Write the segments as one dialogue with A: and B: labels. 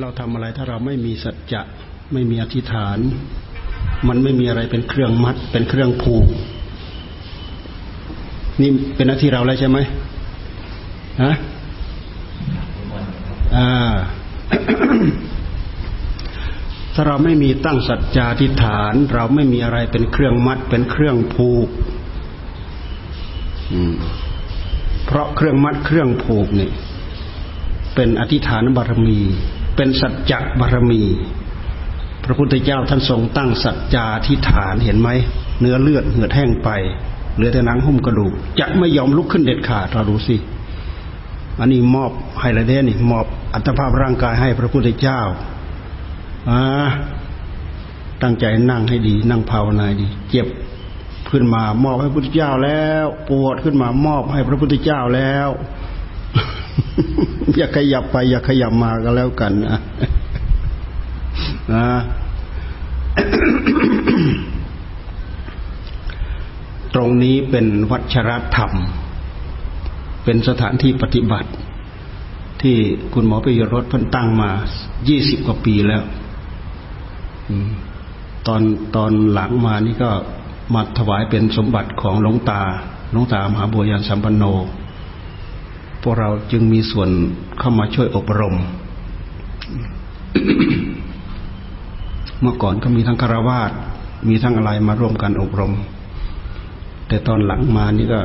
A: เราทำอะไรถ้าเราไม่มีสัจจะไม่มีอธิษฐาน มันไม่มีอะไรเป็นเครื่องมัด เป็นเครื่องผูกนี่เป็นหน้าที่เราแล้วใช่ไหมฮะอ่าถ้าเราไม่มีตั้งสัจจาธิฐาน เราไม่มีอะไรเป็นเครื่องมัด เป็นเครื่องผูกเพราะเครื่องมัดเครื่องผูกนี่เป็นอธิฐานบารมี เป็นสัจจะบารมี พระพุทธเจ้าท่านทรงตั้งสัจจาธิฐานเห็นไหม เนื้อเลือดเหือดแห้งไป เหลือแต่หนังหุ้มกระดูก จะไม่ยอมลุกขึ้นเด็ดขาดเราดูสิอันนี้มอบให้ละเด้นี่มอบอัตภาพร่างกายให้พระพุทธเจ้าอ่าตั้งใจนั่งให้ดี นั่งภาวนาดีเจ็บขึ้นมามอบให้พระพุทธเจ้าแล้ว ปวดขึ้นมามอบให้พระพุทธเจ้าแล้ว อย่าขยับไป อย่าขยับมาก็แล้วกันนะนะตรงนี้เป็นวัชรธรรม เป็นสถานที่ปฏิบัติ ที่คุณหมอประยรถพันตั้งมายี่สิบกว่าปีแล้วตอนตอนหลังมานี่ก็มาถวายเป็นสมบัติของหลวงตาหลวงตามหาบัวยันสัมปันโน พวกเราจึงมีส่วนเข้ามาช่วยอบรม เมื่อก่อนก็มีทั้งคารวาสมีทั้งอะไรมาร่วมกันอบรม แต่ตอนหลังมานี่ก็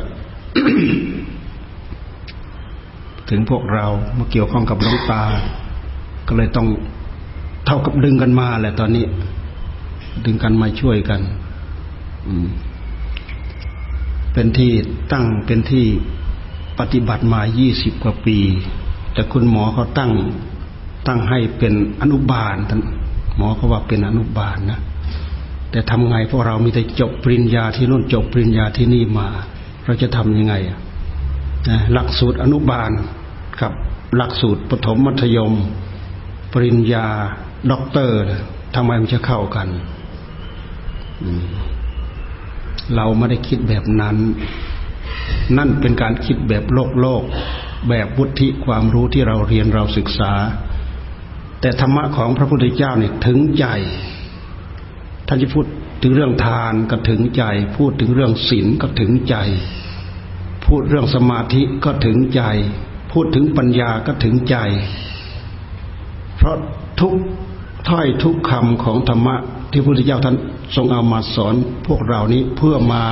A: ถึงพวกเรามาเกี่ยวข้องกับหลวงตา ก็เลยต้องเท่ากับดึงกันมาแหละตอนนี้ ดึงกันมาช่วยกันเป็นที่ตั้งเป็นที่ ปฏิบัติมายี่สิบกว่าปี แต่คุณหมอเขาตั้งตั้งให้เป็นอนุบาลท่านหมอเขาว่าเป็นอนุบาลนะ แต่ทำไงพวกเรามีแต่จบปริญญาที่นู่นจบปริญญาที่นี่มา เราจะทำยังไงอะหลักสูตรอนุบาลกับหลักสูตรปฐมมัธยม ปริญญาด็อกเตอร์ทำไมมันจะเข้ากันเราไม่ได้คิดแบบนั้น นั่นเป็นการคิดแบบโลกโลก แบบวุฒิความรู้ที่เราเรียนเราศึกษา แต่ธรรมะของพระพุทธเจ้าเนี่ยถึงใจท่านจะพูดถึงเรื่องทานก็ถึงใจ พูดถึงเรื่องศีลก็ถึงใจ พูดเรื่องสมาธิก็ถึงใจ พูดถึงปัญญาก็ถึงใจ เพราะทุกถ้อยทุกคำของธรรมะที่พระพุทธเจ้าท่านทรงเอามาสอนพวกเรานี้เพื่อมา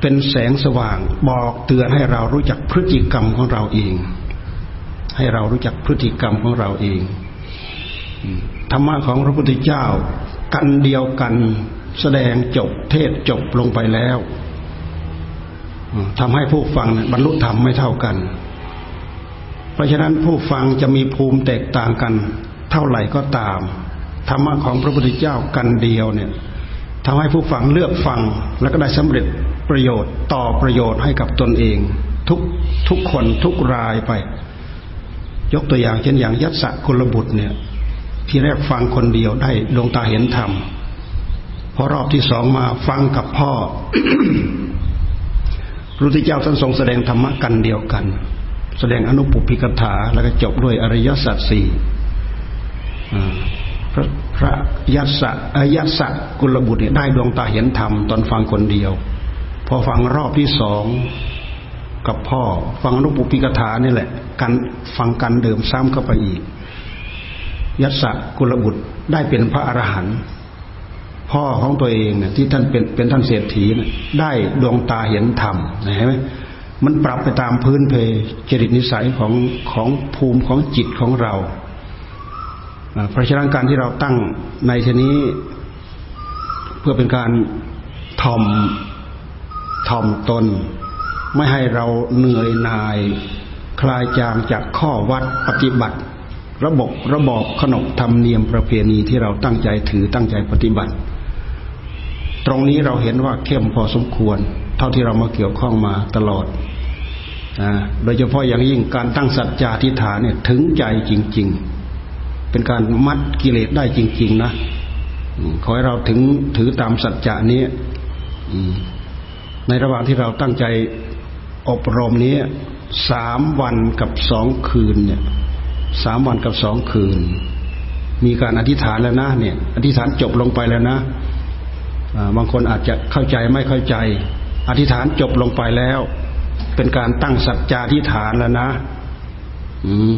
A: เป็นแสงสว่างบอกเตือนให้เรารู้จักพฤติกรรมของเราเอง ให้เรารู้จักพฤติกรรมของเราเองธรรมะของพระพุทธเจ้า กันเดียวกันแสดงจบเทศจบลงไปแล้วทำให้ผู้ฟังบรรลุธรรมไม่เท่ากัน เพราะฉะนั้นผู้ฟังจะมีภูมิแตกต่างกัน เท่าไหร่ก็ตามธรรมะของพระพุทธเจ้ากันเดียวเนี่ยทำให้ผู้ฟังเลือกฟังแล้วก็ได้สำเร็จ ประโยชน์ต่อประโยชน์ให้กับตนเอง ทุกทุกคนทุกรายไป ยกตัวอย่างเช่นอย่างยัตสะกุลบุตรเนี่ย ที่แรกฟังคนเดียวได้ดวงตาเห็นธรรมพอรอบที่สองมาฟังกับพ่อพระพุทธเจ้าท่านทรงแสดงธรรมะกันเดียวกัน แสดงอนุปุพิกถาแล้วก็จบด้วยอริยสัจสี่พระพระยัสสะยัสสะกุลบุตรเนี่ยได้ดวงตาเห็นธรรมตอนฟังคนเดียว พอฟังรอบที่สองกับพ่อ ฟังอนุปุพิกถานี่แหละกันฟังกันเดิมซ้ำเข้าไปอีก ยัสสะกุลบุตรได้เป็นพระอรหันต์พ่อของตัวเองเนี่ยที่ท่านเป็นเป็นท่านเศรษฐีเนี่ยได้ดวงตาเห็นธรรมเห็นไหมมันปรับไปตามพื้นเพจริตนิสัยของของภูมิของจิตของเราเพราะฉะนั้นการที่เราตั้งในชนี้ เพื่อเป็นการทอม ทอมตน ไม่ให้เราเหนื่อยหน่าย คลายจางจากข้อวัดปฏิบัติ ระบบระบอบขนบธรรมเนียมประเพณีที่เราตั้งใจถือตั้งใจปฏิบัติ ตรงนี้เราเห็นว่าเข้มพอสมควร เท่าที่เรามาเกี่ยวข้องมาตลอดโดยเฉพาะอย่างยิ่งการตั้งสัจจาธิฐานเนี่ยถึงใจจริง ๆ เป็นการมัดกิเลสได้จริง ๆ นะขอให้เราถึงถือตามสัจจะนี้ ในระหว่างที่เราตั้งใจอบรมนี้สามวันกับสองคืนเนี่ยสามวันกับสองคืน มีการอธิษฐานแล้วนะเนี่ย อธิษฐานจบลงไปแล้วนะบางคนอาจจะเข้าใจไม่เข้าใจ อธิษฐานจบลงไปแล้ว เป็นการตั้งสัจจาธิษฐานแล้วนะ อืม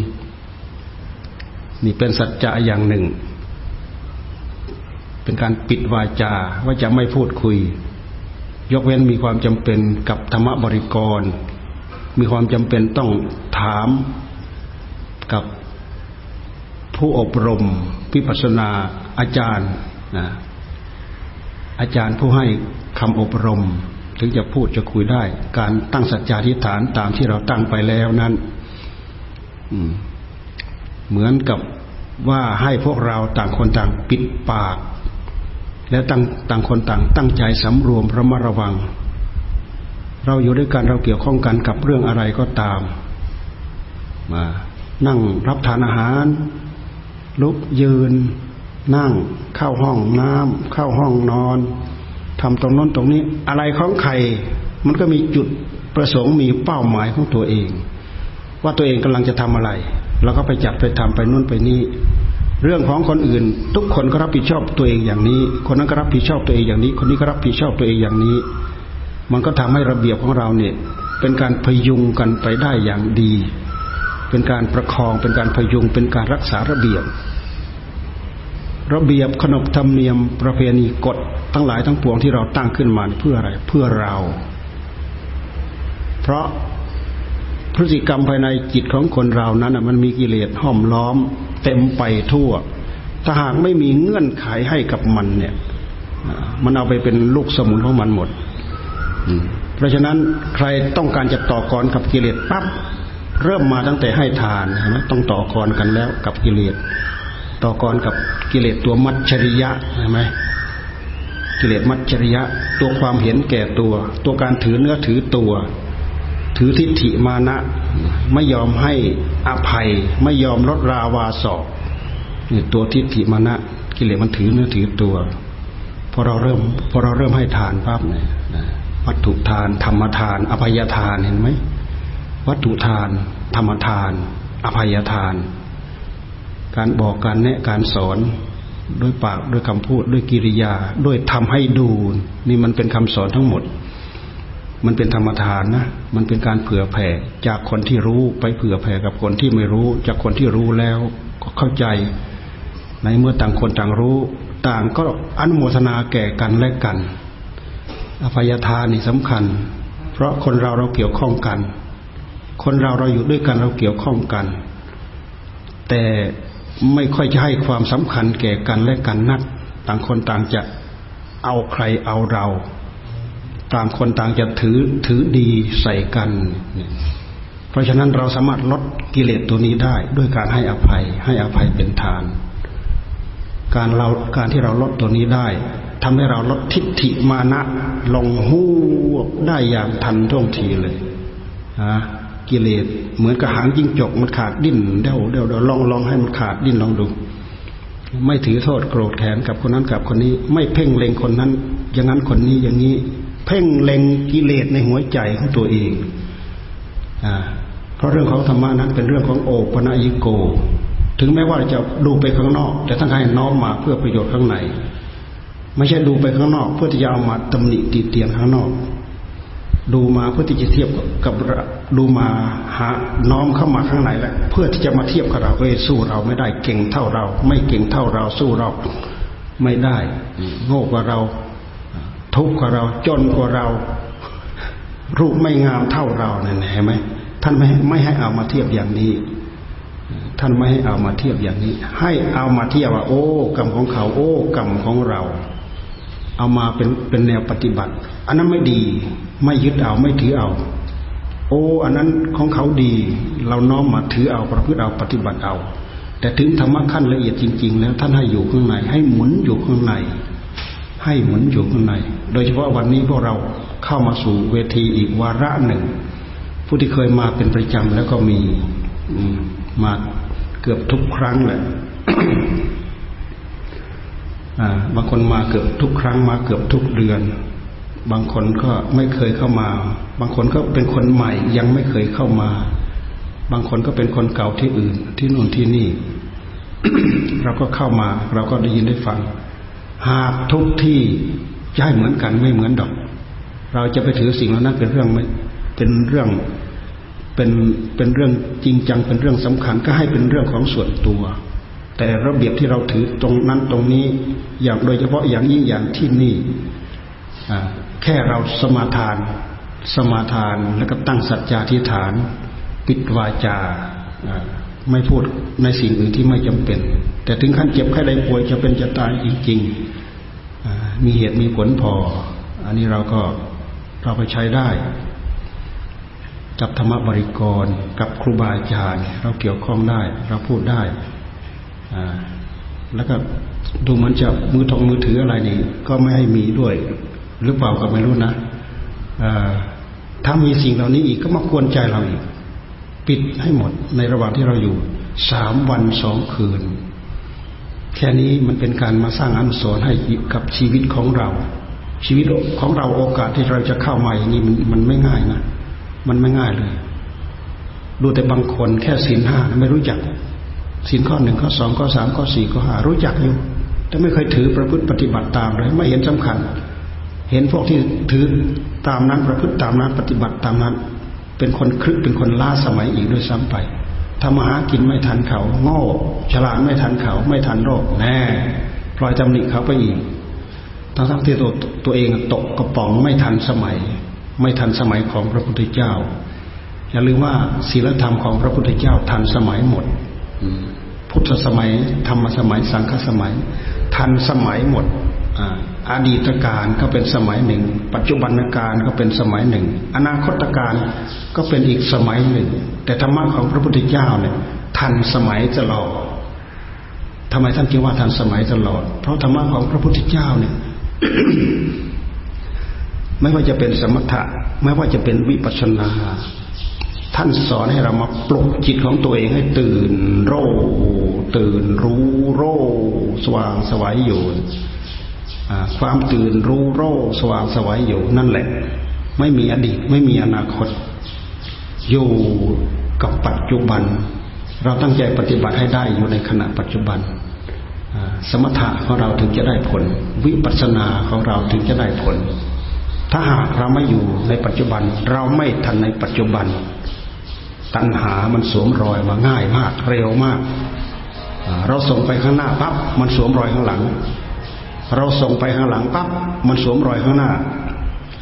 A: นี่เป็นสัจจะอย่างหนึ่ง เป็นการปิดวาจาว่าจะไม่พูดคุย ยกเว้นมีความจำเป็นกับธรรมบริกร มีความจำเป็นต้องถามกับผู้อบรมพิปัสนาอาจารย์นะอาจารย์ผู้ให้คำอบรม ถึงจะพูดจะคุยได้ การตั้งสัจจาธิฐานตามที่เราตั้งไปแล้วนั้นเหมือนกับว่าให้พวกเราต่างคนต่างปิดปาก และต่างต่างคนต่าง ตั้งใจสำรวมระมัดระวัง เราอยู่ด้วยกันเราเกี่ยวข้องกันกับเรื่องอะไรก็ตาม มานั่งรับทานอาหาร ลุกยืน นั่งเข้าห้องน้ำเข้าห้องนอนทำตรงน้นตรงนี้ อะไรของใครมันก็มีจุดประสงค์มีเป้าหมายของตัวเอง ว่าตัวเองกำลังจะทำอะไรเราก็ไปจัดไปทำไปนู่นไปนี่ เรื่องของคนอื่น ทุกคนก็รับผิดชอบตัวเองอย่างนี้ คนนั้นก็รับผิดชอบตัวเองอย่างนี้ คนนี้ก็รับผิดชอบตัวเองอย่างนี้ มันก็ทำให้ระเบียบของเราเนี่ย เป็นการพยุงกันไปได้อย่างดี เป็นการประคองเป็นการพยุงเป็นการรักษาระเบียบ ระเบียบขนบธรรมเนียมประเพณีกฎทั้งหลายทั้งปวงที่เราตั้งขึ้นมาเพื่ออะไรเพื่อเรา เพราะพฤติกรรมภายในจิตของคนเรานั้นมันมีกิเลสห้อมล้อม เต็มไปทั่ว ถ้าหากไม่มีเงื่อนไขให้กับมันเนี่ย มันเอาไปเป็นลูกสมุนของมันหมด เพราะฉะนั้นใครต้องการจะต่อกรกับกิเลสปั๊บเริ่มมาตั้งแต่ให้ทานใช่ไหมต้องต่อกรกันแล้วกับกิเลส ต่อกรกับกิเลสตัวมัจฉริยะใช่ไหมกิเลสมัจฉริยะ ตัวความเห็นแก่ตัว ตัวการถือเนื้อถือตัว ถือทิฏฐิมานะ ไม่ยอมให้อภัย ไม่ยอมลดราวาสอกนี่ตัวทิฏฐิมานะ กิเลสมันถือเนื้อถือตัวพอเราเริ่มพอเราเริ่มให้ทานปั๊บเนี่ยวัตถุทาน ธรรมทาน อภัยทานเห็นไหมวัตถุทาน ธรรมทาน อภัยทาน การบอกการแนะการสอนด้วยปากด้วยคำพูดด้วยกิริยา ด้วยทำให้ดู นี่มันเป็นคำสอนทั้งหมด มันเป็นธรรมทานนะ มันเป็นการเผื่อแผ่ จากคนที่รู้ไปเผื่อแผ่กับคนที่ไม่รู้ จากคนที่รู้แล้วก็เข้าใจ ในเมื่อต่างคนต่างรู้ ต่างก็อนุโมทนาแก่กันและกัน อภัยทานนี่สำคัญ เพราะคนเราเราเกี่ยวข้องกัน คนเราเราอยู่ด้วยกันเราเกี่ยวข้องกัน แต่ไม่ค่อยจะให้ความสำคัญแก่กันและกันนัก ต่างคนต่างจะเอาใครเอาเรา ต่างคนต่างจะถือถือดีใส่กัน เพราะฉะนั้นเราสามารถลดกิเลสตัวนี้ได้ด้วยการให้อภัย ให้อภัยเป็นทาน การเราการที่เราลดตัวนี้ได้ทำให้เราลดทิฏฐิมานะ ลงหูได้อย่างทันท่วงทีเลยนะกิเลสเหมือนกับหางจิ้งจกมันขาดดิ้นเดาเดาเดาลองลองให้มันขาดดิ้นลองดู ไม่ถือโทษโกรธแค้นกับคนนั้นกับคนนี้ ไม่เพ่งเล็งคนนั้น อย่างนั้นคนนี้อย่างนี้ เพ่งเล็งกิเลสในหัวใจของตัวเองอ่าเพราะเรื่องของธรรมะนั้นเป็นเรื่องของโอปะยิโก ถึงแม้ว่าจะดูไปข้างนอก แต่ทั้งให้น้อมมาเพื่อประโยชน์ข้างใน ไม่ใช่ดูไปข้างนอก เพื่อที่จะเอามาตำหนิตีเตียนข้างนอก ดูมาเพื่อที่จะเทียบกับดูมาหาน้อมเข้ามาข้างในแล้วเพื่อที่จะมาเทียบกับเราเอ้ยสู้เราไม่ได้เก่งเท่าเรา ไม่เก่งเท่าเราสู้เราไม่ได้ โง่กว่าเรา ทุกข์กว่าเรา จนกว่าเรา รูปไม่งามเท่าเราเนี่ยเห็นไหมท่านไม่ไม่ให้เอามาเทียบอย่างนี้ ท่านไม่ให้เอามาเทียบอย่างนี้ ให้เอามาเทียบว่า โอ้กรรมของเขา โอ้กรรมของเรา เอามาเป็นเป็นแนวปฏิบัติ อันนั้นไม่ดีไม่ยึดเอาไม่ถือเอา โอ้อันนั้นของเขาดี เราน้อมมาถือเอาประพฤติเอาปฏิบัติเอาแต่ถึงธรรมะขั้นละเอียดจริง ๆ แล้วท่านให้อยู่ข้างในให้หมุนอยู่ข้างใน ให้เหมุนอยู่ข้างใน โดยเฉพาะวันนี้พวกเราเข้ามาสู่เวทีอีกวาระหนึ่ง ผู้ที่เคยมาเป็นประจำแล้วก็มีมาเกือบทุกครั้งแหละบางคนมาเกือบทุกครั้งมาเกือบทุกเดือน บางคนก็ไม่เคยเข้ามา บางคนก็เป็นคนใหม่ยังไม่เคยเข้ามา บางคนก็เป็นคนเก่าที่อื่น ที่นู่นที่นี่ เราก็เข้ามา เราก็ได้ยินได้ฟัง หากทุกที่จะให้เหมือนกันไม่เหมือนดอก เราจะไปถือสิ่งเหล่านั้นเป็นเรื่องไม่เป็นเรื่องเป็นเป็นเรื่องจริงจังเป็นเรื่องสำคัญก็ให้เป็นเรื่องของส่วนตัว แต่ระเบียบที่เราถือตรงนั้นตรงนี้อย่างโดยเฉพาะอย่างยิ่งอย่างที่นี่แค่เราสมาทาน สมาทานแล้วก็ตั้งสัจจาธิฐาน ปิดวาจา ไม่พูดในสิ่งอื่นที่ไม่จำเป็น แต่ถึงขั้นเจ็บไข้ได้ป่วยจะเป็นจะตายจริงๆมีเหตุมีผลพอ อันนี้เราก็เราไปใช้ได้ กับธรรมบริกร กับครูบาอาจารย์ เราเกี่ยวข้องได้ เราพูดได้แล้วก็ดูมันจะมือทองมือถืออะไรนี่ ก็ไม่ให้มีด้วย หรือเปล่าก็ไม่รู้นะถ้ามีสิ่งเหล่านี้อีกก็มากวนใจเราอีก ปิดให้หมดในระหว่างที่เราอยู่สามวันสองคืน แค่นี้มันเป็นการมาสร้างอนุสรณ์ให้กับชีวิตของเรา ชีวิตของเราโอกาสที่เราจะเข้ามาอย่างนี้มันมันไม่ง่ายนะมันไม่ง่ายเลย ดูแต่บางคนแค่ศีลห้าไม่รู้จักศีลข้อหนึ่งข้อสองข้อสามข้อสี่ข้อห้ารู้จักอยู่แต่ไม่เคยถือประพฤติปฏิบัติตามเลยไม่เห็นสำคัญ เห็นพวกที่ถือตามนั้นประพฤติตามนั้นปฏิบัติตามนั้น เป็นคนคลึกเป็นคนล้าสมัยอีกด้วยซ้ำไปทำมาหากินไม่ทันเขา โง่ ฉลาดไม่ทันเขา ไม่ทันโลกแน่ปล่อยตำหนิเขาไปอีกทั้งทั้งที่ตัวตัวเองตกกระป๋องไม่ทันสมัย ไม่ทันสมัยของพระพุทธเจ้า อย่าลืมว่าศีลธรรมของพระพุทธเจ้าทันสมัยหมดพุทธสมัยธรรมสมัยสังฆสมัย ทันสมัยหมดอ อดีตการก็เป็นสมัยหนึ่ง ปัจจุบันการก็เป็นสมัยหนึ่ง อนาคตการก็เป็นอีกสมัยหนึ่ง แต่ธรรมะของพระพุทธเจ้าเนี่ยทันสมัยตลอดทำไมท่านจึงว่าทันสมัยตลอด เพราะธรรมะของพระพุทธเจ้าเนี่ยไม่ว่าจะเป็นสมถะไม่ว่าจะเป็นวิปัสสนา ท่านสอนให้เรามาปลุกจิตของตัวเองให้ตื่น โรตื่นรู้โรสว่างสวัยอยู่ ความตื่นรู้โรสว่างสวัยอยู่นั่นแหละ ไม่มีอดีตไม่มีอนาคต อยู่กับปัจจุบัน เราตั้งใจปฏิบัติให้ได้อยู่ในขณะปัจจุบัน สมถะของเราถึงจะได้ผล วิปัสสนาของเราถึงจะได้ผล ถ้าหากเราไม่อยู่ในปัจจุบัน เราไม่ทันในปัจจุบัน ตัณหามันสวมรอยมาง่ายมากเร็วมาก เราส่งไปข้างหน้าปั๊บมันสวมรอยข้างหลัง เราส่งไปข้างหลังปั๊บมันสวมรอยข้างหน้า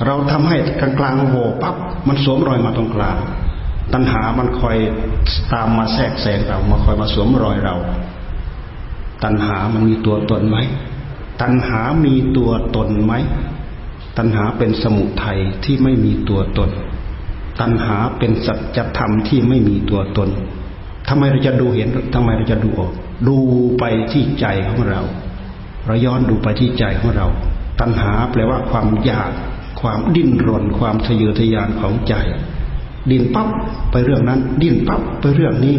A: เราทำให้กลางกลางโหวปั๊บมันสวมรอยมาตรงกลาง ตัณหามันคอยตามมาแทรกแซงเรามาคอยมาสวมรอยเรา ตัณหามันมีตัวตนไหมตัณหามีตัวตนไหมตัณหาเป็นสมุทัยที่ไม่มีตัวตน ตัณหาเป็นสัจธรรมที่ไม่มีตัวตนทำไมเราจะดูเห็นทำไมเราจะดูออก ดูไปที่ใจของเรา เราย้อนดูไปที่ใจของเรา ตัณหาแปลว่าความอยาก ความดิ้นรน ความทะเยอทะยานของใจ ดิ้นปั๊บไปเรื่องนั้น ดิ้นปั๊บไปเรื่องนี้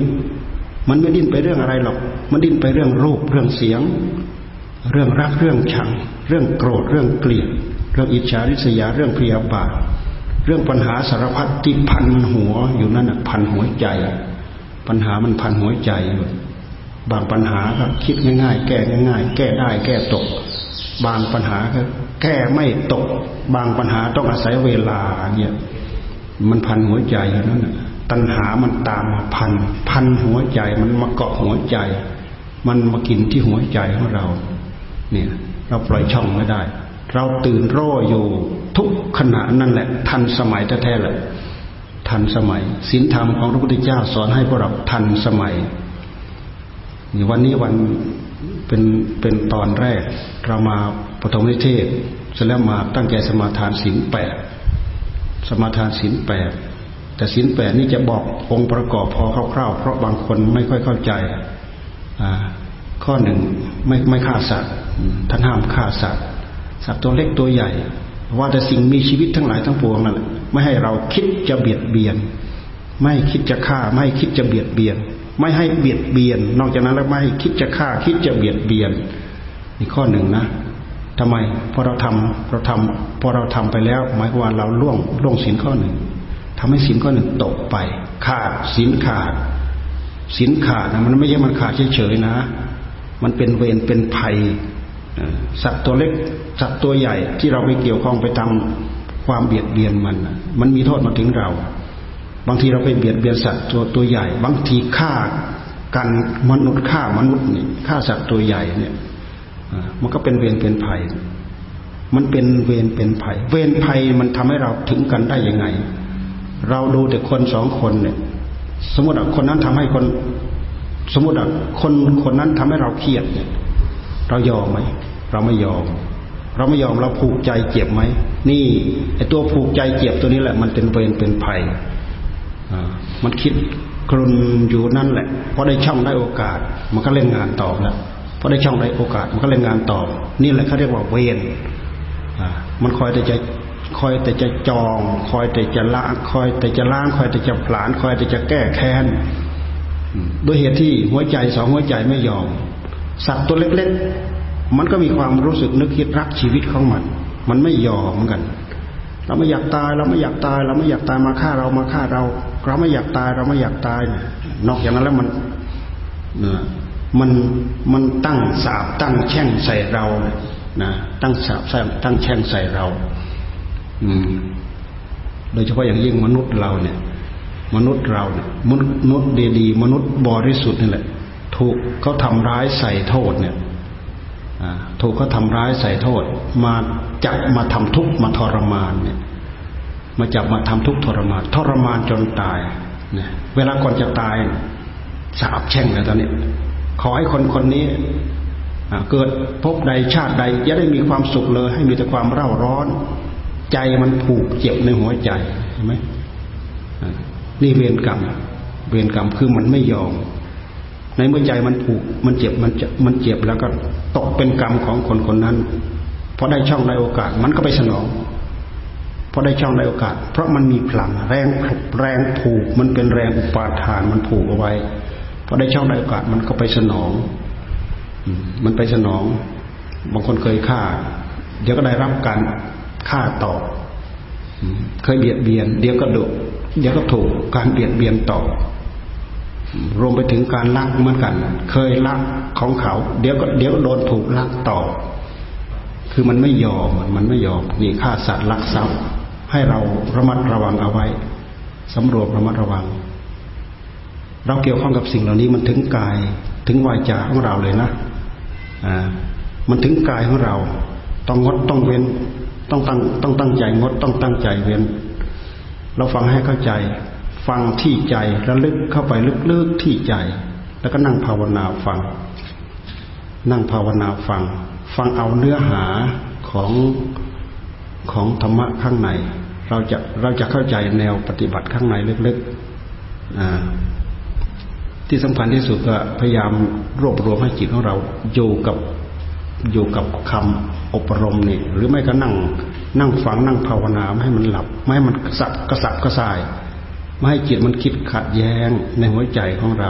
A: มันไม่ดิ้นไปเรื่องอะไรหรอก มันดิ้นไปเรื่องรูป เรื่องเสียง เรื่องรัก เรื่องชัง เรื่องโกรธ เรื่องเกลียด เรื่องอิจฉาริษยา เรื่องพยาบาท เรื่องปัญหาสารพัดที่พันหัวอยู่นั่นพันหัวใจ ปัญหามันพันหัวใจอยู่ บางปัญหาก็คิดง่ายๆ แก้ง่ายๆ แก้ได้แก้ตก บางปัญหาก็แก้ไม่ตก บางปัญหาต้องอาศัยเวลาเนี่ยมันพันหัวใจอยู่นั่นตัณหามันตามมาพัน พันหัวใจมันมาเกาะหัวใจ มันมากินที่หัวใจของเรา เนี่ย เราปล่อยช่องไม่ได้ เราตื่นร่ออยู่ทุกขณะนั่นแหละ ทันสมัยแท้ๆแหละทันสมัยศีลธรรมของพระพุทธเจ้าสอนให้พวกเราทันสมัย วันนี้วันเป็นเป็นตอนแรก เรามาปฐมนิเทศเสร็จแล้วมาตั้งใจสมาทานศีลแปดสมาทานศีลแปดแต่ศีลแปดนี่จะบอกองค์ประกอบพอคร่าวๆ เพราะบางคนไม่ค่อยเข้าใจข้อหนึ่งไม่ไม่ฆ่าสัตว์ท่านห้ามฆ่าสัตว์สัตว์ตัวเล็กตัวใหญ่ ว่าแต่สิ่งมีชีวิตทั้งหลายทั้งปวงนั่นแหละไม่ให้เราคิดจะเบียดเบียน ไม่คิดจะฆ่าไม่คิดจะเบียดเบียน ไม่ให้เบียดเบียน นอกจากนั้นแล้วไม่ให้คิดจะฆ่าคิดจะเบียดเบียนนี่ข้อหนึ่งนะทำไมพอเราทำเราทำพอเราทำไปแล้ว หมายความว่าเราล่วงล่วงศีลข้อหนึ่งทำให้สินข้อหนึ่งตกไป ขาดสินขาดสินขาดนะมันไม่ใช่มันขาดเฉยๆนะ มันเป็นเวรเป็นภัยสัตว์ตัวเล็กสัตว์ตัวใหญ่ที่เราไปเกี่ยวข้องไปทำความเบียดเบียนมัน มันมีโทษมาถึงเรา บางทีเราไปเบียดเบียนสัตว์ตัวตัวใหญ่ บางทีฆ่ากันมนุษย์ฆ่ามนุษย์นี่ฆ่าสัตว์ตัวใหญ่เนี่ยมันก็เป็นเวรเป็นภัย มันเป็นเวรเป็นภัย เวรภัยมันทำให้เราถึงกันได้ยังไง เราดูแต่คนสองคนเนี่ย สมมติว่าคนนั้นทำให้คน สมมติว่าคนคนนั้นทำให้เราเครียดเนี่ย เรายอมไหมเราไม่ยอม เราไม่ยอมเราผูกใจเจ็บไหมนี่ไอตัวผูกใจเจ็บตัวนี้แหละ มันเป็นเวรเป็นภัย มันคิดกลุนอยู่นั่นแหละพอได้ช่องได้โอกาส มันก็เล่นงานต่อแล้วพอได้ช่องได้โอกาส มันก็เล่นงานต่อนี่แหละเขาเรียกว่าเวรมันคอยแต่จะคอยแต่จะจอง คอยแต่จะล้าคอยแต่จะล้าง คอยแต่จะผลาญคอยแต่จะแก้แค้นด้วยเหตุที่หัวใจสองหัวใจไม่ยอม สัตว์ตัวเล็กๆ มันก็มีความรู้สึกนึกคิดรักชีวิตของมัน มันไม่ยอมกัน เราไม่อยากตายเราไม่อยากตาย เราไม่อยากตายมาฆ่าเรามาฆ่าเรา เราไม่อยากตาย เราไม่อยากตายนอกจากนั้นแล้วมันมันมันตั้งสาบตั้งแช่งใส่เรานะตั้งสาบตั้งแช่งใส่เรา อืม โดยเฉพาะอย่างยิ่งมนุษย์เราเนี่ย มนุษย์เราเนี่ยมนุษย์ดีๆมนุษย์บริสุทธิ์นี่แหละ ถูกเขาทำร้ายใส่โทษเนี่ยถูกเขาทาร้ายใส่โทษ มาจับมาทำทุกข์มาทรมานเนี่ย มาจับมาทำทุกข์ทรมานทรมานจนตายเนี่ยเวลาก่อนจะตายสาบแช่งเลยตอนนี้ ขอให้คนคนนี้เกิดพบใดชาติใดอย่าได้มีความสุขเลย ให้มีแต่ความเร่าร้อน ใจมันผูกเจ็บในหัวใจเห็นไหมนี่เวรกรรม เวรกรรมคือมันไม่ยอม ในเมื่อใจมันผูกมันเจ็บมันจะมันเจ็บแล้วก็ตกเป็นกรรมของคนคนนั้นพอได้ช่องได้โอกาส มันก็ไปสนอง พอได้ช่องได้โอกาส เพราะมันมีพลังแรงแรงผูก มันเป็นแรงอุปาทานมันผูกเอาไว้พอได้ช่องได้โอกาสมันก็ไปสนองมันไปสนอง บางคนเคยฆ่า เดี๋ยวก็ได้รับการฆ่าตอบเคยเบียดเบียน เดี๋ยวก็ดุเดี๋ยวก็ถูกการเบียดเบียนต่อรวมไปถึงการลักเหมือนกัน เคยลักของเขา เดี๋ยวก็เดี๋ยวโดนถูกลักต่อ คือมันไม่ยอมมันไม่ยอมนี่ฆ่าสัตว์ลักทรัพย์ ให้เราระมัดระวังเอาไว้สำรวจระมัดระวัง เราเกี่ยวข้องกับสิ่งเหล่านี้มันถึงกายถึงวาจาของเราเลยนะอ่ามันถึงกายของเรา ต้องงดต้องเว้นต้องตั้งต้องตั้งใจงดต้องตั้งใจเว้น เราฟังให้เข้าใจ ฟังที่ใจระลึกเข้าไปลึกๆที่ใจ แล้วก็นั่งภาวนาฟัง นั่งภาวนาฟัง ฟังเอาเนื้อหาของของธรรมะข้างใน เราจะเราจะเข้าใจแนวปฏิบัติข้างในลึกๆที่สำคัญที่สุดก็พยายามรวบรวมให้จิตของเราอยู่กับอยู่กับคำอบรมนี่หรือไม่ก็นั่ง นั่งฟังนั่งภาวนาไม่ให้มันหลับ ไม่ให้มันกระสับกระสับกระส่าย ไม่ให้จิตมันคิดขัดแย้งในหัวใจของเรา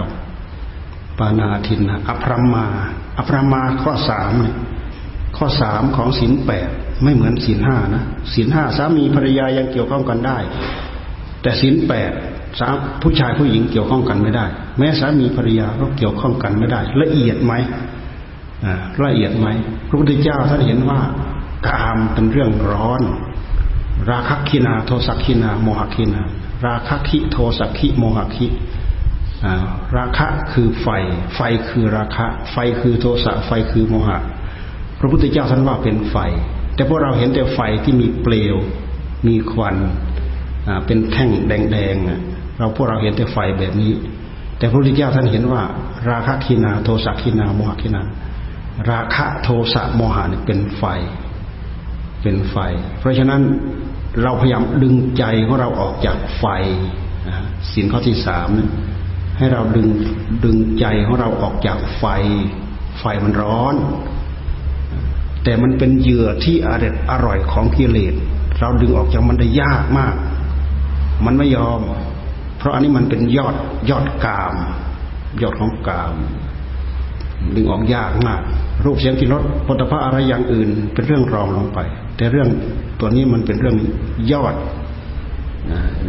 A: ปานาทินอภรมาอภรมาข้อสามนี่ข้อสามของศีลแปด ไม่เหมือนศีลห้านะศีลห้าสามีภรรยายังเกี่ยวข้องกันได้ แต่ศีลแปดสามผู้ชายผู้หญิงเกี่ยวข้องกันไม่ได้ แม้สามีภรรยาก็เกี่ยวข้องกันไม่ได้ ละเอียดไหมละเอียดไหมพระพุทธเจ้าท่านเห็นว่ากามเป็นเรื่องร้อน ราคะคินา โทสักคินา โมหคินา ราคะคิโทสักคิโมหคิราคะคือไฟ ไฟคือราคะ ไฟคือโทสะไฟคือโมหะ พระพุทธเจ้าท่านว่าเป็นไฟ แต่พวกเราเห็นแต่ไฟที่มีเปลว มีควันเป็นแท่งแดงๆเราพวกเราเห็นแต่ไฟแบบนี้ แต่พระพุทธเจ้าท่านเห็นว่า ราคะขีนา โทสะขีนาโมหะขีนา ราคะโทสะโมหะนี่เป็นไฟ เป็นไฟ เพราะฉะนั้นเราพยายามดึงใจของเราออกจากไฟสินข้อที่สามให้เราดึงดึงใจของเราออกจากไฟ ไฟมันร้อน แต่มันเป็นเหยื่อที่อร่อยอร่อยของกิเลสเราดึงออกจากมันได้ยากมาก มันไม่ยอม เพราะอันนี้มันเป็นยอดยอดกาม ยอดของกาม ดึงออกยากมาก รูปเสียงกินรสปฐะอะไรอย่างอื่น เป็นเรื่องรองลงไป แต่เรื่องตัวนี้มันเป็นเรื่องยอด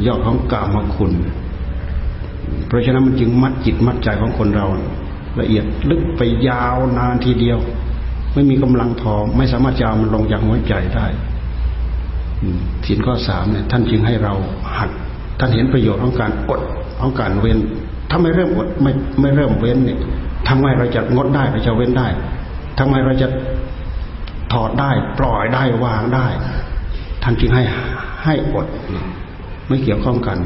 A: ยอดของกามคุณ เพราะฉะนั้นมันจึงมัดจิตมัดใจของคนเรา ละเอียดลึกไปยาวนานทีเดียว ไม่มีกำลังพอ ไม่สามารถจะเอามันลงจากหัวใจได้สินข้อสามเนี่ย ท่านจึงให้เราหัดท่านเห็นประโยชน์ของการอดของการเว้น ถ้าไม่เริ่มอดไม่ไม่เริ่มเว้นเนี่ยทำไมเราจะงดได้เราจะเว้นได้ทำไมเราจะถอดได้ ปล่อยได้วางได้ ท่านจึงให้ให้อดไม่เกี่ยวข้องกัน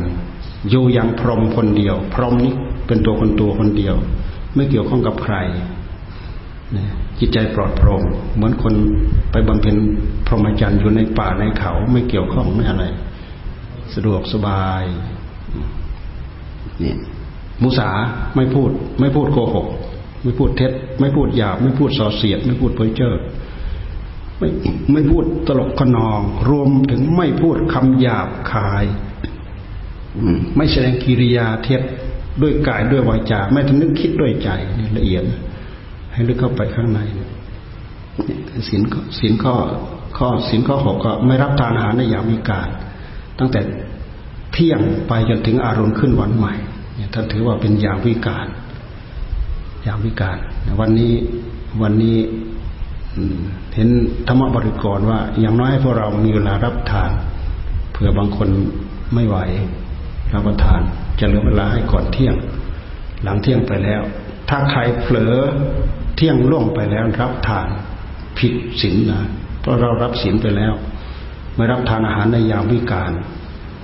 A: อยู่อย่างพรหมคนเดียว พรหมนี้เป็นตัวคนตัวคนเดียว ไม่เกี่ยวข้องกับใคร จิตใจปลอดโปร่งเหมือนคนไปบำเพ็ญพรหมจรรย์อยู่ในป่าในเขาไม่เกี่ยวข้องไม่อะไร สะดวกสบายนี่มุสาไม่พูด ไม่พูดโกหก ไม่พูดเท็จ ไม่พูดหยาบ ไม่พูดส่อเสียด ไม่พูดเพ้อเจ้อไม่ไม่พูดตลกขนอง รวมถึงไม่พูดคำหยาบคายไม่แสดงกิริยาเท็จด้วยกายด้วยวาจา ไม่ทำนึกคิดด้วยใจนี่ละเอียด ให้ลึกเข้าไปข้างในสินสินข้อข้อสินข้อหกก็ไม่รับทานอาหารในยามวิกาลตั้งแต่เที่ยงไปจนถึงอารมณ์ขึ้นวันใหม่เนี่ยท่านถือว่าเป็นยามวิกาลยามวิกาลวันนี้วันนี้เห็นธรรมบริกรว่า อย่างน้อยพวกเรามีเวลารับทานเผื่อบางคนไม่ไหวรับประทาน จะเหลือเวลาให้ก่อนเที่ยง หลังเที่ยงไปแล้ว ถ้าใครเผลอ ที่ยงล่วงไปแล้วรับทานผิดศีลนะเพราะเรารับศีลไปแล้วไม่รับทานอาหารในยามวิกาล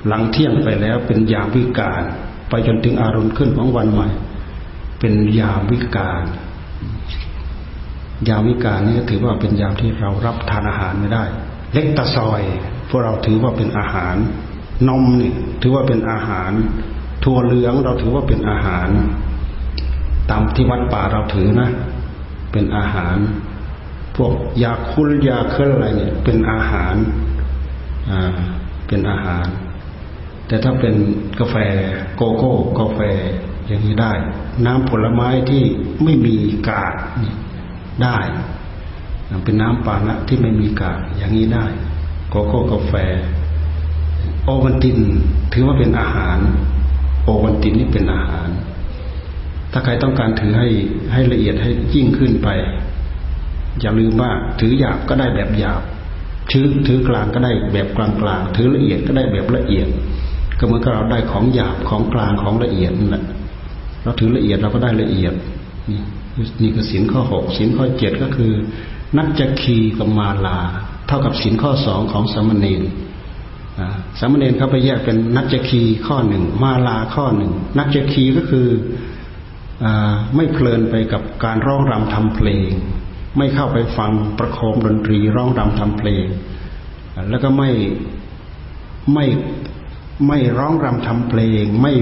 A: หลังเที่ยงไปแล้วเป็นยามวิกาลไปจนถึงอารมณ์ขึ้นของวันใหม่ เป็นยามวิกาลยามวิกาลนี่ถือว่าเป็นยามที่เรารับทานอาหารไม่ได้ เล็กตะซอย พวกเราถือว่าเป็นอาหาร นมนี่ถือว่าเป็นอาหารถั่วเหลืองเราถือว่าเป็นอาหาร ตามที่วัดป่าเราถือนะ เป็นอาหาร พวกยาคุลยาเคลื่อนอะไรเนี่ยเป็นอาหารอ่าเป็นอาหาร แต่ถ้าเป็นกาแฟโกโก้กาแฟอย่างนี้ได้ น้ำผลไม้ที่ไม่มีกากได้เป็นน้ำปานะที่ไม่มีกากอย่างนี้ได้โกโก้กาแฟ โอวันตินถือว่าเป็นอาหาร โอวันตินนี่เป็นอาหาร ถ้าใครต้องการถือให้ให้ละเอียดให้ยิ่งขึ้นไป อย่าลืมว่าถือหยาบก็ได้แบบหยาบถือถือกลางก็ได้แบบกลางกลางถือละเอียดก็ได้แบบละเอียด ก็เหมือนกับเราได้ของหยาบของกลางของละเอียดนั่นแหละเราถือละเอียดเราก็ได้ละเอียด นี่นี่คือสินข้อหกสินข้อเจ็ดก็คือ นัจคีกับมาลา เท่ากับสินข้อสองของสมณีสามเณรเขาไปแยกเป็นนัจคีข้อหนึ่งมาลาข้อหนึ่งนัจคีก็คือ ไม่เพลินไปกับการร้องรำทำเพลง ไม่เข้าไปฟังประโคมดนตรีร้องรำทำเพลง แล้วก็ไม่ไม่ไม่ร้องรำทำเพลง ไม่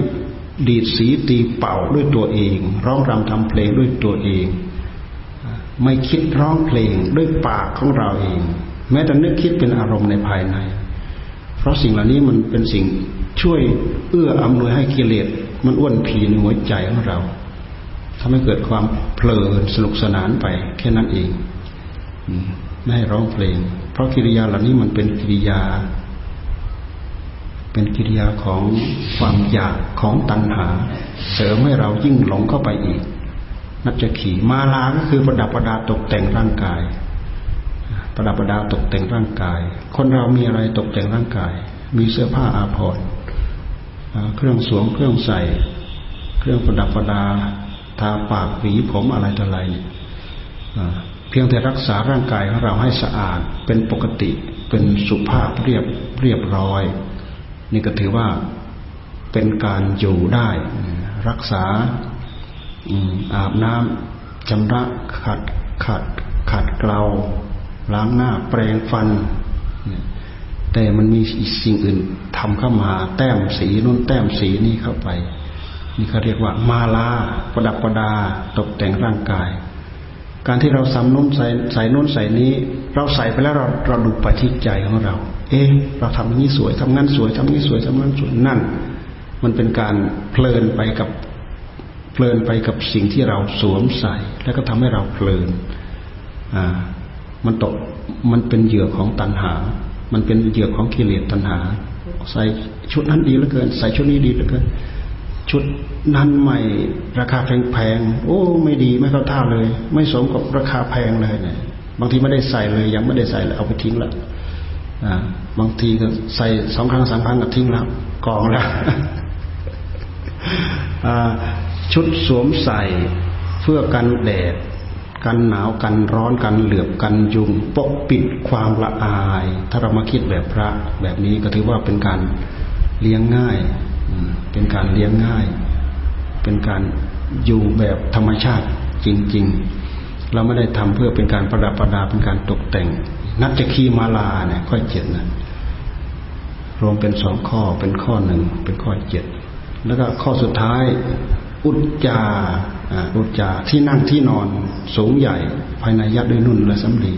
A: ดีดสีตีเป่าด้วยตัวเอง ร้องรำทำเพลงด้วยตัวเอง ไม่คิดร้องเพลงด้วยปากของเราเอง แม้แต่นึกคิดเป็นอารมณ์ในภายใน เพราะสิ่งเหล่านี้มันเป็นสิ่งช่วยเอื้ออำนวยให้กิเลสมันอ้วนผีในหัวใจของเรา ทำให้เกิดความเพลินสนุกสนานไป แค่นั้นเองไม่ให้ร้องเพลง เพราะกิริยาเหล่านี้มันเป็นกิริยา เป็นกิริยาของความอยากของตัณหา เสริมให้เรายิ่งหลงเข้าไปอีก นับจะขี่มาลาก็คือประดับประดาตกแต่งร่างกาย ประดับประดาตกแต่งร่างกาย คนเรามีอะไรตกแต่งร่างกาย มีเสื้อผ้าอาภรณ์เครื่องสวมเครื่องใส่ เครื่องประดับประดา ทาปากหวีผมอะไรต่ออะไรเนี่ยเพียงแต่รักษาร่างกายของเราให้สะอาดเป็นปกติเป็นสุภาพเรียบเรียบร้อย นี่ก็ถือว่าเป็นการอยู่ได้ รักษาอาบน้ำชำระขัดขัดขัดเกลาล้างหน้าแปรงฟัน แต่มันมีสิ่งอื่นทำเข้ามาแต้มสีนุ่นแต้มสีนี่เข้าไป นี่เขาเรียกว่ามาลาประดับประดาตกแต่งร่างกาย การที่เราสำนุ่นใส่ใส่นุ่นใส่นี้ เราใส่ไปแล้วเราเราดูไปที่ใจของเรา เอ๊ะเราทำนี้สวยทำงั้นสวยทำนี้สวยทำงั้นสวยนั่น มันเป็นการเพลินไปกับเพลินไปกับสิ่งที่เราสวมใส่ แล้วก็ทำให้เราเพลินอ่ามันตกมันเป็นเหยื่อของตัณหา มันเป็นเหยื่อของกิเลสตัณหา ใส่ชุดนั้นดีเหลือเกิน ใส่ชุดนี้ดีเหลือเกิน ชุดนั้นใหม่ ราคาแพงๆ โอ้ ไม่ดีไม่เข้าท่าเลย ไม่สมกับราคาแพงเลยเนี่ยบางทีไม่ได้ใส่เลยยังไม่ได้ใส่เลยเอาไปทิ้งละบางทีก็ใส่สองครั้งสามครั้งก็ทิ้งแล้วกองแล้วชุดสวมใส่เพื่อกันแดด กันหนาวกันร้อนกันเหลือบกันยุงปกปิดความละอาย ถ้าเรามาคิดแบบพระแบบนี้ก็ถือว่าเป็นการเลี้ยงง่าย เป็นการเลี้ยงง่าย เป็นการอยู่แบบธรรมชาติจริง ๆ เราไม่ได้ทำเพื่อเป็นการประดับประดาเป็นการตกแต่ง นัตจะคีมาลาเนี่ยข้อเจ็ดนะรวมเป็นสองข้อเป็นข้อหนึ่งเป็นข้อเจ็ดแล้วก็ข้อสุดท้าย อุจจาอุจจาที่นั่งที่นอนสูงใหญ่ ภายในยัดด้วยนุ่นและสำลี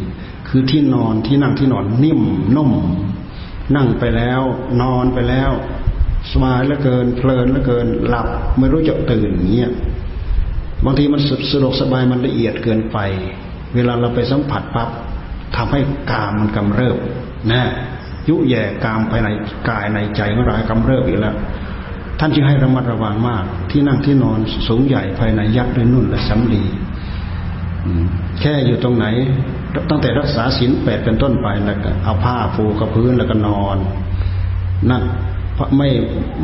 A: คือที่นอนที่นั่งที่นอนนิ่มนุ่ม นั่งไปแล้ว นอนไปแล้ว สบายเหลือเกิน เพลินเหลือเกิน หลับไม่รู้จะตื่นเงี้ยบางทีมันสะดวกสบายมันละเอียดเกินไป เวลาเราไปสัมผัสปั๊บทำให้กามมันกำเริบนะยุแย่กามภายในกายในใจของเรากำเริบอีกแล้วท่านจึงให้ระมัดระวังมาก ที่นั่งที่นอนสูงใหญ่ภายในยักษ์ด้วยนุ่นและสำลีแค่อยู่ตรงไหน ตั้งแต่รักษาศีลแปดเป็นต้นไปแล้วก็เอาผ้าปูกับพื้นแล้วก็นอน นั่น ไม่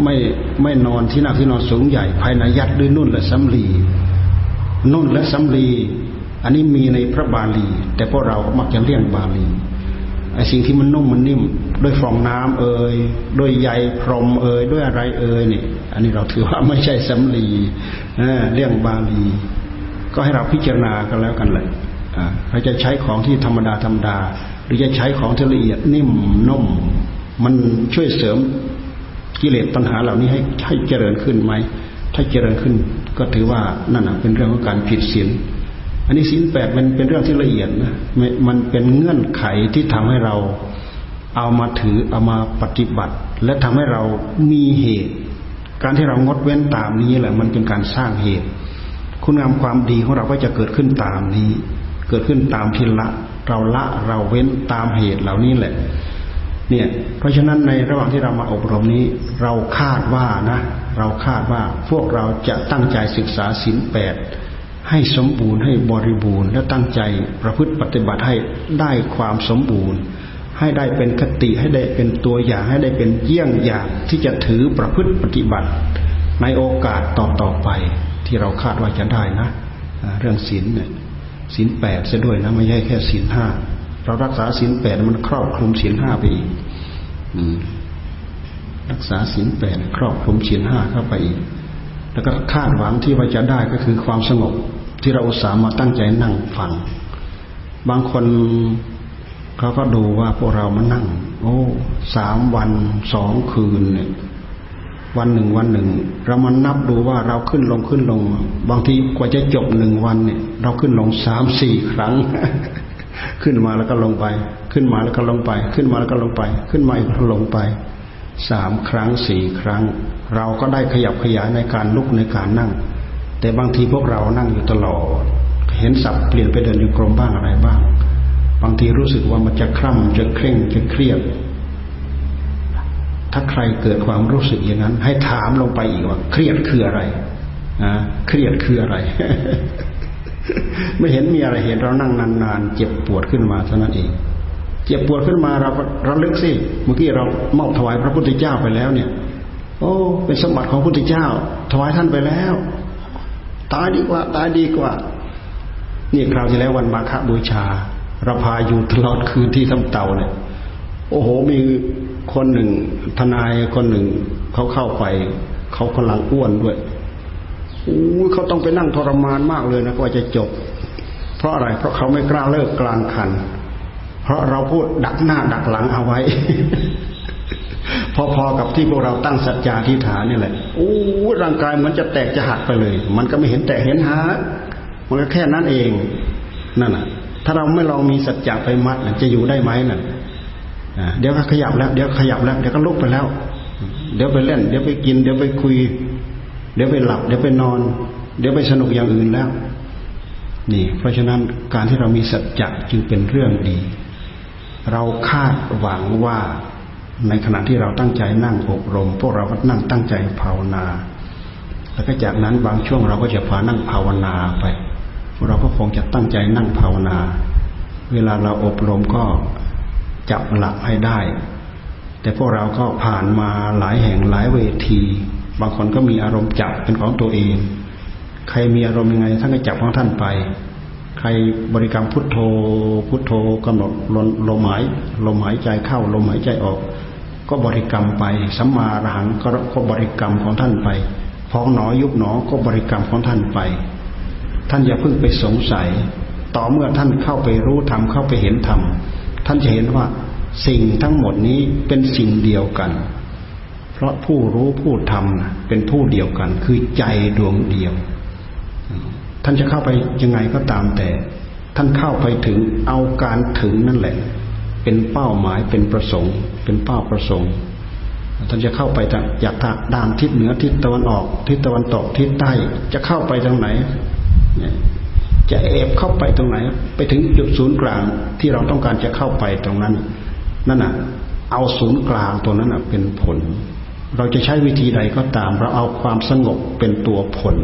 A: ไม่ไม่นอนที่นั่งที่นอนสูงใหญ่ ภายในยัดด้วยนุ่นและสำลีนุ่นและสำลีอันนี้มีในพระบาลี แต่พวกเรามักจะเลี่ยงบาลีไอ้สิ่งที่มันนุ่มมันนิ่มด้วยฟองน้ำเอ่ยด้วยใยพรมเอ่ยด้วยอะไรเอ่ยนี่ อันนี้เราถือว่าไม่ใช่สำลีเรื่องบาลี ก็ให้เราพิจารณากันแล้วกันเลยเราจะใช้ของที่ธรรมดาธรรมดา หรือจะใช้ของที่ละเอียดนิ่มนุ่มมันช่วยเสริม กิเลสปัญหาเหล่านี้ให้ให้เจริญขึ้นไหม ถ้าเจริญขึ้นก็ถือว่านั่นเป็นเรื่องของการผิดศีลอันนี้ศีลแปดมันเป็นเรื่องที่ละเอียดนะมันเป็นเงื่อนไขที่ทำให้เราเอามาถือเอามาปฏิบัติ และทำให้เรามีเหตุ การที่เรางดเว้นตามนี้แหละ มันเป็นการสร้างเหตุ คุณงามความดีของเราก็จะเกิดขึ้นตามนี้ เกิดขึ้นตามที่ละ เราละเราเว้นตามเหตุเหล่านี้แหละ เนี่ยเพราะฉะนั้นในระหว่างที่เรามาอบรมนี้ เราคาดว่านะ เราคาดว่าพวกเราจะตั้งใจศึกษาศีลแปดให้สมบูรณ์ให้บริบูรณ์ และตั้งใจประพฤติปฏิบัติให้ได้ความสมบูรณ์ ให้ได้เป็นคติให้ได้เป็นตัวอย่างให้ได้เป็นเยี่ยงอย่างที่จะถือประพฤติปฏิบัติ ในโอกาสต่อต่อไป ที่เราคาดว่าจะได้นะ เรื่องศีลเนี่ยศีลแปดเสียด้วยนะไม่ใช่แค่ศีลห้า เรารักษาศีลแปดมันครอบคลุมศีลห้าไปอีกรักษาศีลแปดครอบคลุมศีลห้าเข้าไปอีก แล้วก็คาดหวังที่ว่าจะได้ก็คือความสงบ ที่เราอุตส่าห์มาตั้งใจนั่งฟัง บางคนเขาก็ดูว่าพวกเรามานั่ง โอ้สามวันสองคืนเนี่ยวันหนึ่งวันหนึ่ง เรามานับดูว่าเราขึ้นลงขึ้นลง บางทีกว่าจะจบหนึ่งวันเนี่ย เราขึ้นลงสามสี่ครั้ง ขึ้นมาแล้วก็ลงไป ขึ้นมาแล้วก็ลงไป ขึ้นมาแล้วก็ลงไป ขึ้นมาอีกแล้วลงไปสามครั้งสี่ครั้ง เราก็ได้ขยับขยายในการลุกในการนั่ง แต่บางทีพวกเรานั่งอยู่ตลอด เห็นสับเปลี่ยนไปเดินอยู่กรมบ้างอะไรบ้าง บางทีรู้สึกว่ามันจะคร่ำจะเคร่งจะเครียดถ้าใครเกิดความรู้สึกอย่างนั้น ให้ถามลงไปอีกว่า เครียดคืออะไรนะเครียดคืออะไร ไม่เห็นมีอะไรเห็นเรานั่งนานๆเจ็บปวดขึ้นมาเท่านั้นเอง เจ็บปวดขึ้นมาเราราเลิกสิเมื่อกี้เรามอบถวายพระพุทธเจ้าไปแล้วเนี่ย โอ้ เป็นสมบัติของพระพุทธเจ้า ถวายท่านไปแล้ว ตายดีกว่า ตายดีกว่า นี่คราวที่แล้ววันมาฆบูชาเราพาอยู่ตลอดคืนที่ทำเต่าเนี่ย โอ้โห มีคนหนึ่งทนายคนหนึ่งเขาเข้าไป เขากำลังอ้วนด้วย อู้เขาต้องไปนั่งทรมานมากเลยนะกว่าจะจบ เพราะอะไร เพราะเขาไม่กล้าเลิกกลางคัน เพราะเราพูดดักหน้าดักหลังเอาไว้ พอๆกับที่พวกเราตั้งสัจจาทิฏฐานนี่แหละโอ้ร่างกายมันจะแตกจะหักไปเลย มันก็ไม่เห็นแตกเห็นหักมันก็แค่นั้นเองนั่นน่ะ ถ้าเราไม่ลองมีสัจจะไปมัดจะอยู่ได้ไหมนั่นเดี๋ยวก็ขยับแล้ว เดี๋ยวขยับแล้ว เดี๋ยวก็ลุกไปแล้ว เดี๋ยวไปเล่น เดี๋ยวไปกิน เดี๋ยวไปคุย เดี๋ยวไปหลับ เดี๋ยวไปนอน เดี๋ยวไปสนุกอย่างอื่นแล้ว นี่ เพราะฉะนั้นการที่เรามีสัจจะจึงเป็นเรื่องดี เราคาดหวังว่าในขณะที่เราตั้งใจนั่งอบรม พวกเราก็นั่งตั้งใจภาวนา แล้วก็จากนั้นบางช่วงเราก็จะพานั่งภาวนาไป เราก็คงจะตั้งใจนั่งภาวนา เวลาเราอบรมก็จับหลักให้ได้ แต่พวกเราก็ผ่านมาหลายแห่งหลายเวที บางคนก็มีอารมณ์จับเป็นของตัวเอง ใครมีอารมณ์ยังไงท่านก็จับของท่านไป ใครบริกรรมพุทโธ พุทโธกำหนดลมลมหายลมหายใจเข้าลมหายใจออก ก็บริกรรมไปสัมมารหังก็บริกรรมของท่านไปพองหนอยุบหนอก็บริกรรมของท่านไป ท่านอย่าเพิ่งไปสงสัย ต่อเมื่อท่านเข้าไปรู้ธรรมเข้าไปเห็นธรรมท่านจะเห็นว่าสิ่งทั้งหมดนี้เป็นสิ่งเดียวกัน ราะผู้รู้ผู้ทำเป็นผู้เดียวกัน คือใจดวงเดียว ท่านจะเข้าไปยังไงก็ตามแต่ ท่านเข้าไปถึงเอาการถึงนั่นแหละ เป็นเป้าหมายเป็นประสงค์ เป็นเป้าประสงค์ ท่านจะเข้าไปจากจากด้านทิศเหนือทิศตะวันออก ทิศตะวันตกทิศใต้จะเข้าไปทางไหนจะเอบเข้าไปตรงไหน ไปถึงจุดศูนย์กลางที่เราต้องการจะเข้าไปตรงนั้น นั่นน่ะ เอาศูนย์กลางตัวนั้นน่ะ เป็นผล เราจะใช้วิธีใดก็ตาม เราเอาความสงบเป็นตัวผล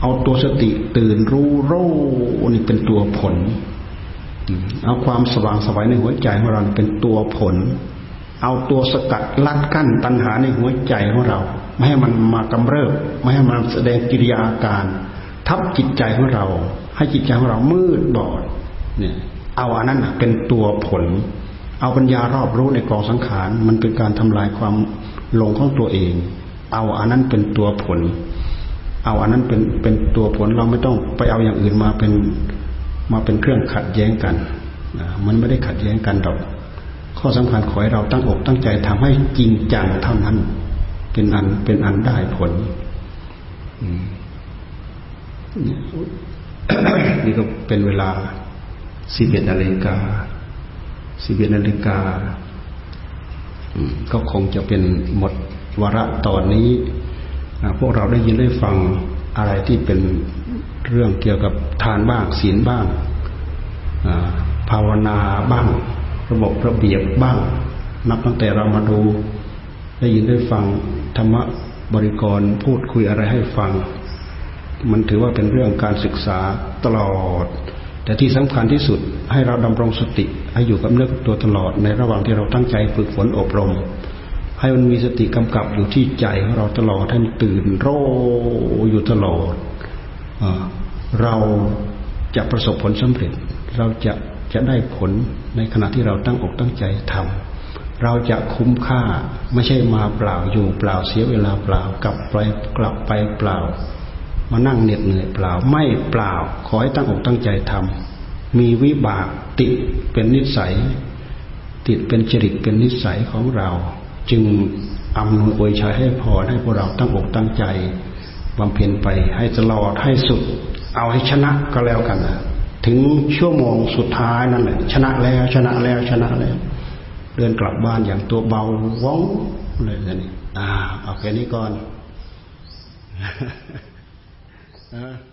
A: เอาตัวสติตื่นรู้รู้นี่เป็นตัวผล เอาความสว่างสวัยในหัวใจของเราเป็นตัวผล เอาตัวสกัดลัดกั้นตัณหาในหัวใจของเรา ไม่ให้มันมากำเริบ ไม่ให้มันแสดงกิริยาอาการ ทับจิตใจของเรา ให้จิตใจของเรามืดบอด เนี่ย เอาอันนั้นเป็นตัวผลเอาปัญญารอบรู้ในกองสังขาร มันเป็นการทำลายความ ลงของตัวเอง เอาอันนั้นเป็นตัวผล เอาอันนั้นเป็นเป็นตัวผลเราไม่ต้องไปเอาอย่างอื่นมาเป็นมาเป็นเครื่องขัดแย้งกันนะมันไม่ได้ขัดแย้งกันหรอกข้อสำคัญขอให้เราตั้งอกตั้งใจทำให้จริงจังเท่านั้น เป็นอันเป็นอันได้ผลนี่ก็เป็นเวลาสิบเอ็ดนาฬิกาสิบเอ็ดนาฬิกา ก็คงจะเป็นหมดวาระตอนนี้ พวกเราได้ยินได้ฟังอะไรที่เป็นเรื่องเกี่ยวกับทานบ้างศีลบ้างภาวนาบ้าง ระบบระเบียบบ้าง นับตั้งแต่เรามาดู ได้ยินได้ฟังธรรมะบริกรพูดคุยอะไรให้ฟัง มันถือว่าเป็นเรื่องการศึกษาตลอด แต่ที่สำคัญที่สุดให้เราดำรงสติให้อยู่กับเนื้อกับตัวตลอดในระหว่างที่เราตั้งใจฝึกฝนอบรม ให้มันมีสติกำกับอยู่ที่ใจของเราตลอดให้มันตื่นโรอยู่ตลอดเราจะประสบผลสำเร็จ เราจะจะได้ผลในขณะที่เราตั้งอกตั้งใจทำเราจะคุ้มค่าไม่ใช่มาเปล่าอยู่เปล่าเสียเวลาเปล่ากลับไปกลับไปเปล่า มานั่งเหน็ดเหนื่อยเปล่าไม่เปล่า ขอให้ตั้งอกตั้งใจทำมีวิบากติดเป็นนิสัย ติดเป็นจริตเป็นนิสัยของเรา จึงอำนวยอวยชัยให้พรให้พวกเราตั้งอกตั้งใจบำเพ็ญไปให้ตลอดให้สุด เอาให้ชนะก็แล้วกันนะถึงชั่วโมงสุดท้ายนั่นแหละชนะแล้วชนะแล้วชนะแล้ว เดินกลับบ้านอย่างตัวเบาว่องเลยนี่อ่าเอาแค่นี้ก่อน Uh-huh.